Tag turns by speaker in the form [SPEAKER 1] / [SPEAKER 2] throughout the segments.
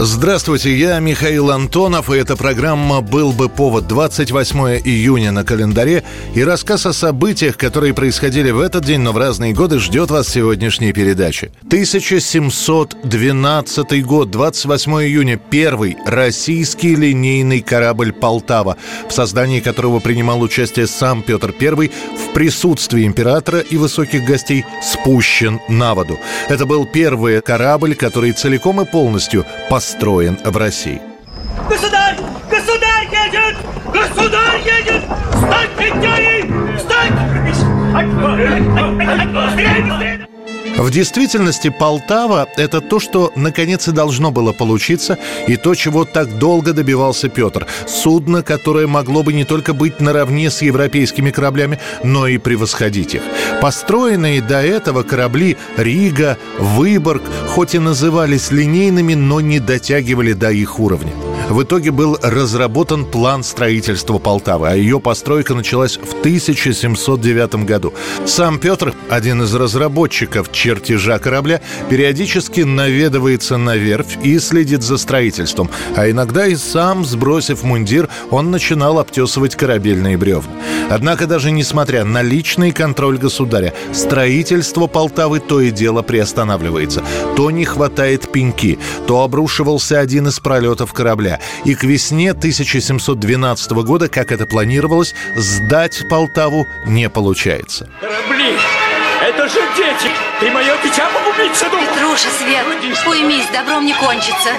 [SPEAKER 1] Здравствуйте, я Михаил Антонов, и эта программа «Был бы повод» 28 июня на календаре, и рассказ о событиях, которые происходили в этот день, но в разные годы, ждет вас сегодняшней передачи. 1712 год, 28 июня, первый российский линейный корабль «Полтава», в создании которого принимал участие сам Петр I, в присутствии императора и высоких гостей спущен на воду. Это был первый корабль, который целиком и полностью по построен в России.
[SPEAKER 2] Государь! Государь едет! Государь едет! Встать, пятяи! Встать!
[SPEAKER 1] В действительности Полтава – это то, что наконец и должно было получиться, и то, чего так долго добивался Петр. Судно, которое могло бы не только быть наравне с европейскими кораблями, но и превосходить их. Построенные до этого корабли Рига, Выборг, хоть и назывались линейными, но не дотягивали до их уровня. В итоге был разработан план строительства Полтавы, а ее постройка началась в 1709 году. Сам Петр, один из разработчиков чертежа корабля, периодически наведывается на верфь и следит за строительством, а иногда и сам, сбросив мундир, он начинал обтесывать корабельные бревна. Однако даже несмотря на личный контроль государя, строительство Полтавы то и дело приостанавливается. То не хватает пеньки, то обрушивался один из пролетов корабля, и к весне 1712 года, как это планировалось, сдать Полтаву не получается.
[SPEAKER 2] Корабли! Это же дети! Ты мое дитя погубить задумал!
[SPEAKER 3] Петруша, Свет, уймись, добром не кончится.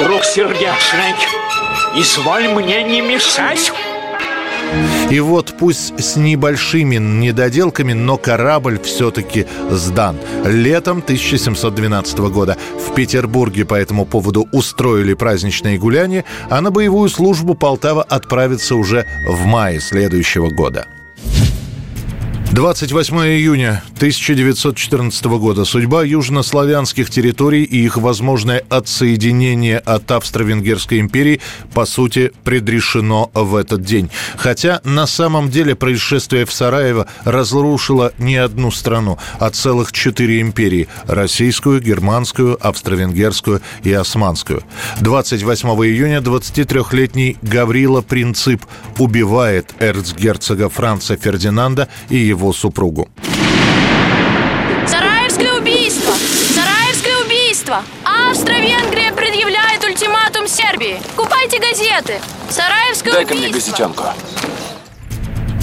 [SPEAKER 2] Друг сердечный, изволь мне не мешать!
[SPEAKER 1] И вот пусть с небольшими недоделками, но корабль все-таки сдан. Летом 1712 года в Петербурге по этому поводу устроили праздничные гуляния, а на боевую службу Полтава отправится уже в мае следующего года. 28 июня 1914 года. Судьба южнославянских территорий и их возможное отсоединение от Австро-Венгерской империи, по сути, предрешено в этот день. Хотя на самом деле происшествие в Сараево разрушило не одну страну, а целых четыре империи – российскую, германскую, австро-венгерскую и османскую. 28 июня 23-летний Гаврила Принцип убивает эрцгерцога Франца Фердинанда и его его супругу.
[SPEAKER 4] Сараевское убийство! Сараевское убийство! Австро-Венгрия предъявляет ультиматум Сербии. Купайте газеты. Сараевское
[SPEAKER 5] Дай-ка
[SPEAKER 4] убийство.
[SPEAKER 5] мне газетенку.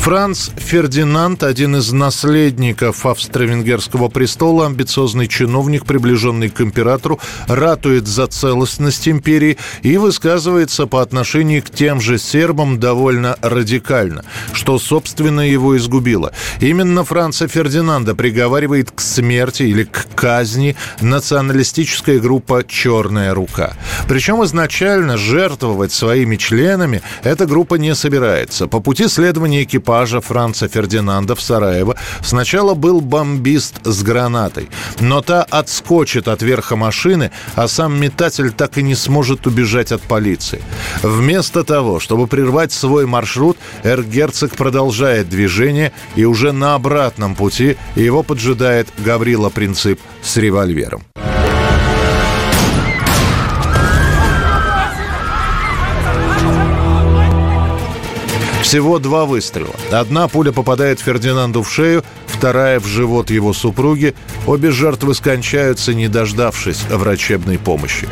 [SPEAKER 1] Франц Фердинанд, один из наследников австро-венгерского престола, амбициозный чиновник, приближенный к императору, ратует за целостность империи и высказывается по отношению к тем же сербам довольно радикально, что, собственно, его изгубило. Именно Франца Фердинанда приговаривает к смерти или к казни националистическая группа «Черная рука». Причем изначально жертвовать своими членами эта группа не собирается. По пути следования экипажа экипажа Франца Фердинанда в Сараево сначала был бомбист с гранатой, но та отскочит от верха машины, а сам метатель так и не сможет убежать от полиции. Вместо того, чтобы прервать свой маршрут, эргерцог продолжает движение, и уже на обратном пути его поджидает Гаврила Принцип с револьвером. Всего два выстрела. Одна пуля попадает Фердинанду в шею, вторая в живот его супруги. Обе жертвы скончаются, не дождавшись врачебной помощи.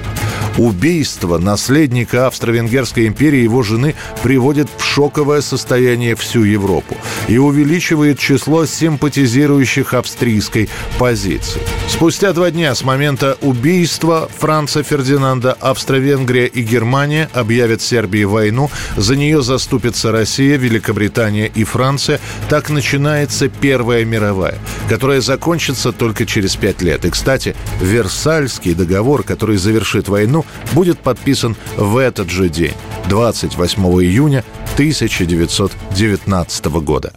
[SPEAKER 1] Убийство наследника Австро-Венгерской империи и его жены приводит в шоковое состояние всю Европу и увеличивает число симпатизирующих австрийской позиции. Спустя два дня с момента убийства Франца Фердинанда Австро-Венгрия и Германия объявят Сербии войну, за нее заступится Россия, Великобритания и Франция. Так начинается Первая мировая, которая закончится только через пять лет. И, кстати, Версальский договор, который завершит войну, будет подписан в этот же день, 28 июня 1919 года.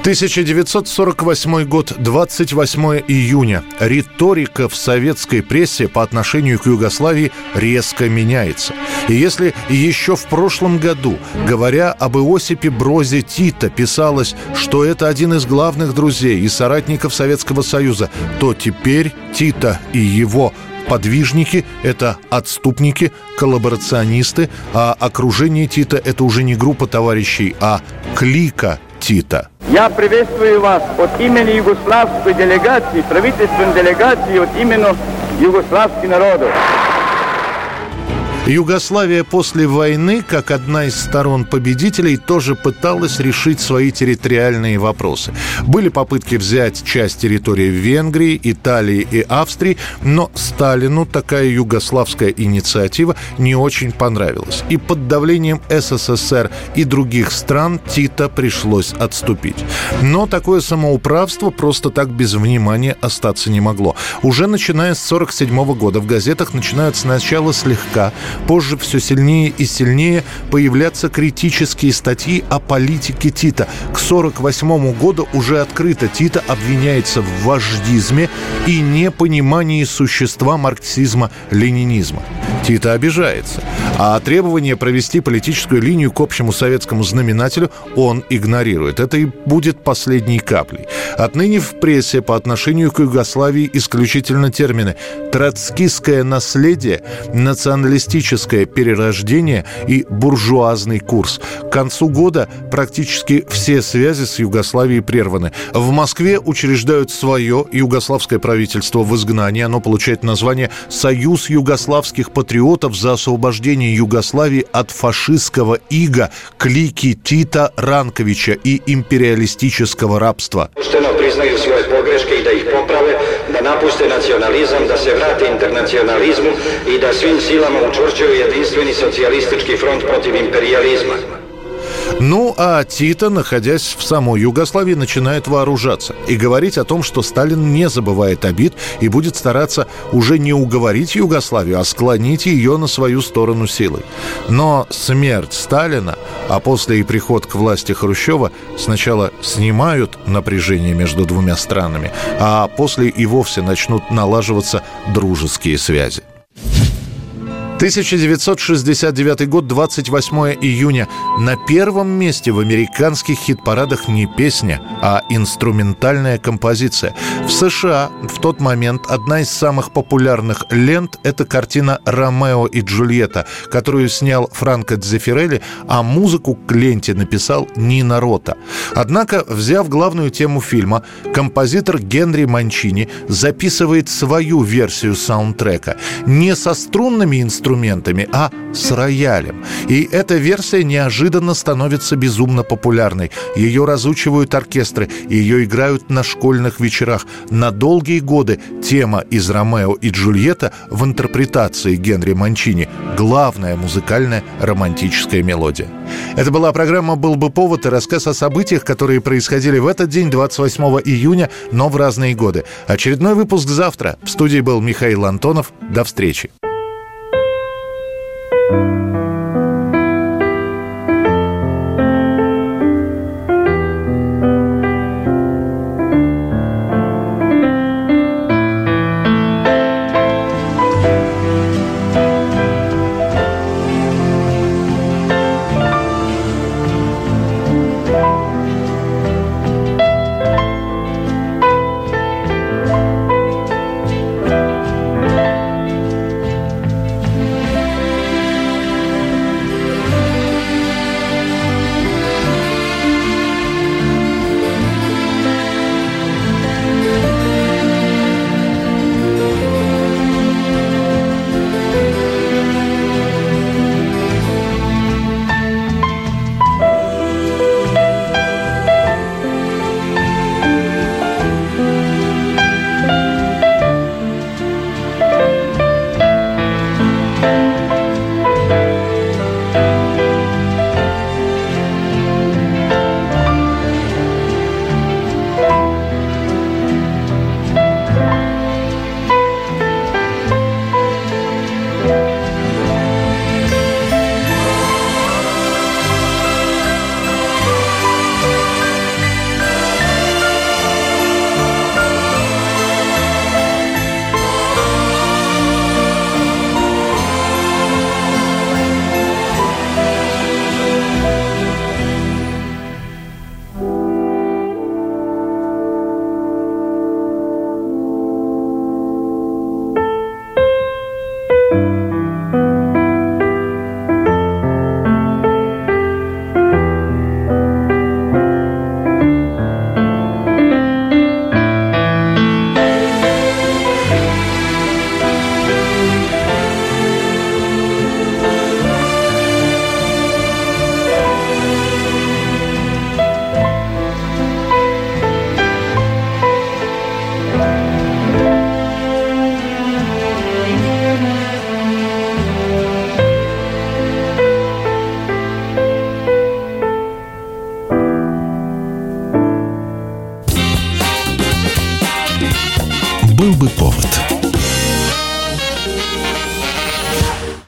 [SPEAKER 1] 1948 год, 28 июня. Риторика в советской прессе по отношению к Югославии резко меняется. И если еще в прошлом году, говоря об Иосипе Брозе Тита, писалось, что это один из главных друзей и соратников Советского Союза, то теперь Тита и его подвижники – это отступники, коллаборационисты, а окружение Тита – это уже не группа товарищей, а клика Тита.
[SPEAKER 5] Я приветствую вас от имени югославской делегации, правительственной делегации, от имени югославского народа.
[SPEAKER 1] Югославия после войны, как одна из сторон победителей, тоже пыталась решить свои территориальные вопросы. Были попытки взять часть территории Венгрии, Италии и Австрии, но Сталину такая югославская инициатива не очень понравилась. И под давлением СССР и других стран Тита пришлось отступить. Но такое самоуправство просто так без внимания остаться не могло. Уже начиная с 1947 года в газетах начинают сначала слегка позже все сильнее и сильнее появляться критические статьи о политике Тита. К 1948 году уже открыто Тита обвиняется в вождизме и непонимании существа марксизма-ленинизма. Тита обижается, а требование провести политическую линию к общему советскому знаменателю он игнорирует. Это и будет последней каплей. Отныне в прессе по отношению к Югославии исключительно термины «троцкистское наследие», «националистическое перерождение» и «буржуазный курс». К концу года практически все связи с Югославией прерваны. В Москве учреждают свое югославское правительство в изгнании. Оно получает название «Союз югославских патриотов за освобождение Югославии от фашистского ига, клики Тита Ранковича и империалистического рабства».
[SPEAKER 6] признaju svoje pogreške i da ih poprave, da napuste nacionalizam, da se vrate internacionalizmu i da svim silama učvrćuju jedinstveni socijalistički front protiv imperializma.
[SPEAKER 1] Ну, а Тита, находясь в самой Югославии, начинает вооружаться и говорить о том, что Сталин не забывает обид и будет стараться уже не уговорить Югославию, а склонить ее на свою сторону силой. Но смерть Сталина, а после и приход к власти Хрущева сначала снимают напряжение между двумя странами, а после и вовсе начнут налаживаться дружеские связи. 1969 год, 28 июня. На первом месте в американских хит-парадах не песня, а инструментальная композиция. В США в тот момент одна из самых популярных лент – это картина «Ромео и Джульетта», которую снял Франко Дзефирелли, а музыку к ленте написал Нина Рота. Однако, взяв главную тему фильма, композитор Генри Манчини записывает свою версию саундтрека. Не со струнными инструментами, инструментами, а с роялем. И эта версия неожиданно становится безумно популярной. Ее разучивают оркестры, ее играют на школьных вечерах. На долгие годы тема из «Ромео и Джульетта» в интерпретации Генри Манчини – главная музыкальная романтическая мелодия. Это была программа «Был бы повод» и рассказ о событиях, которые происходили в этот день, 28 июня, но в разные годы. Очередной выпуск завтра. В студии был Михаил Антонов. До встречи.
[SPEAKER 7] Thank you.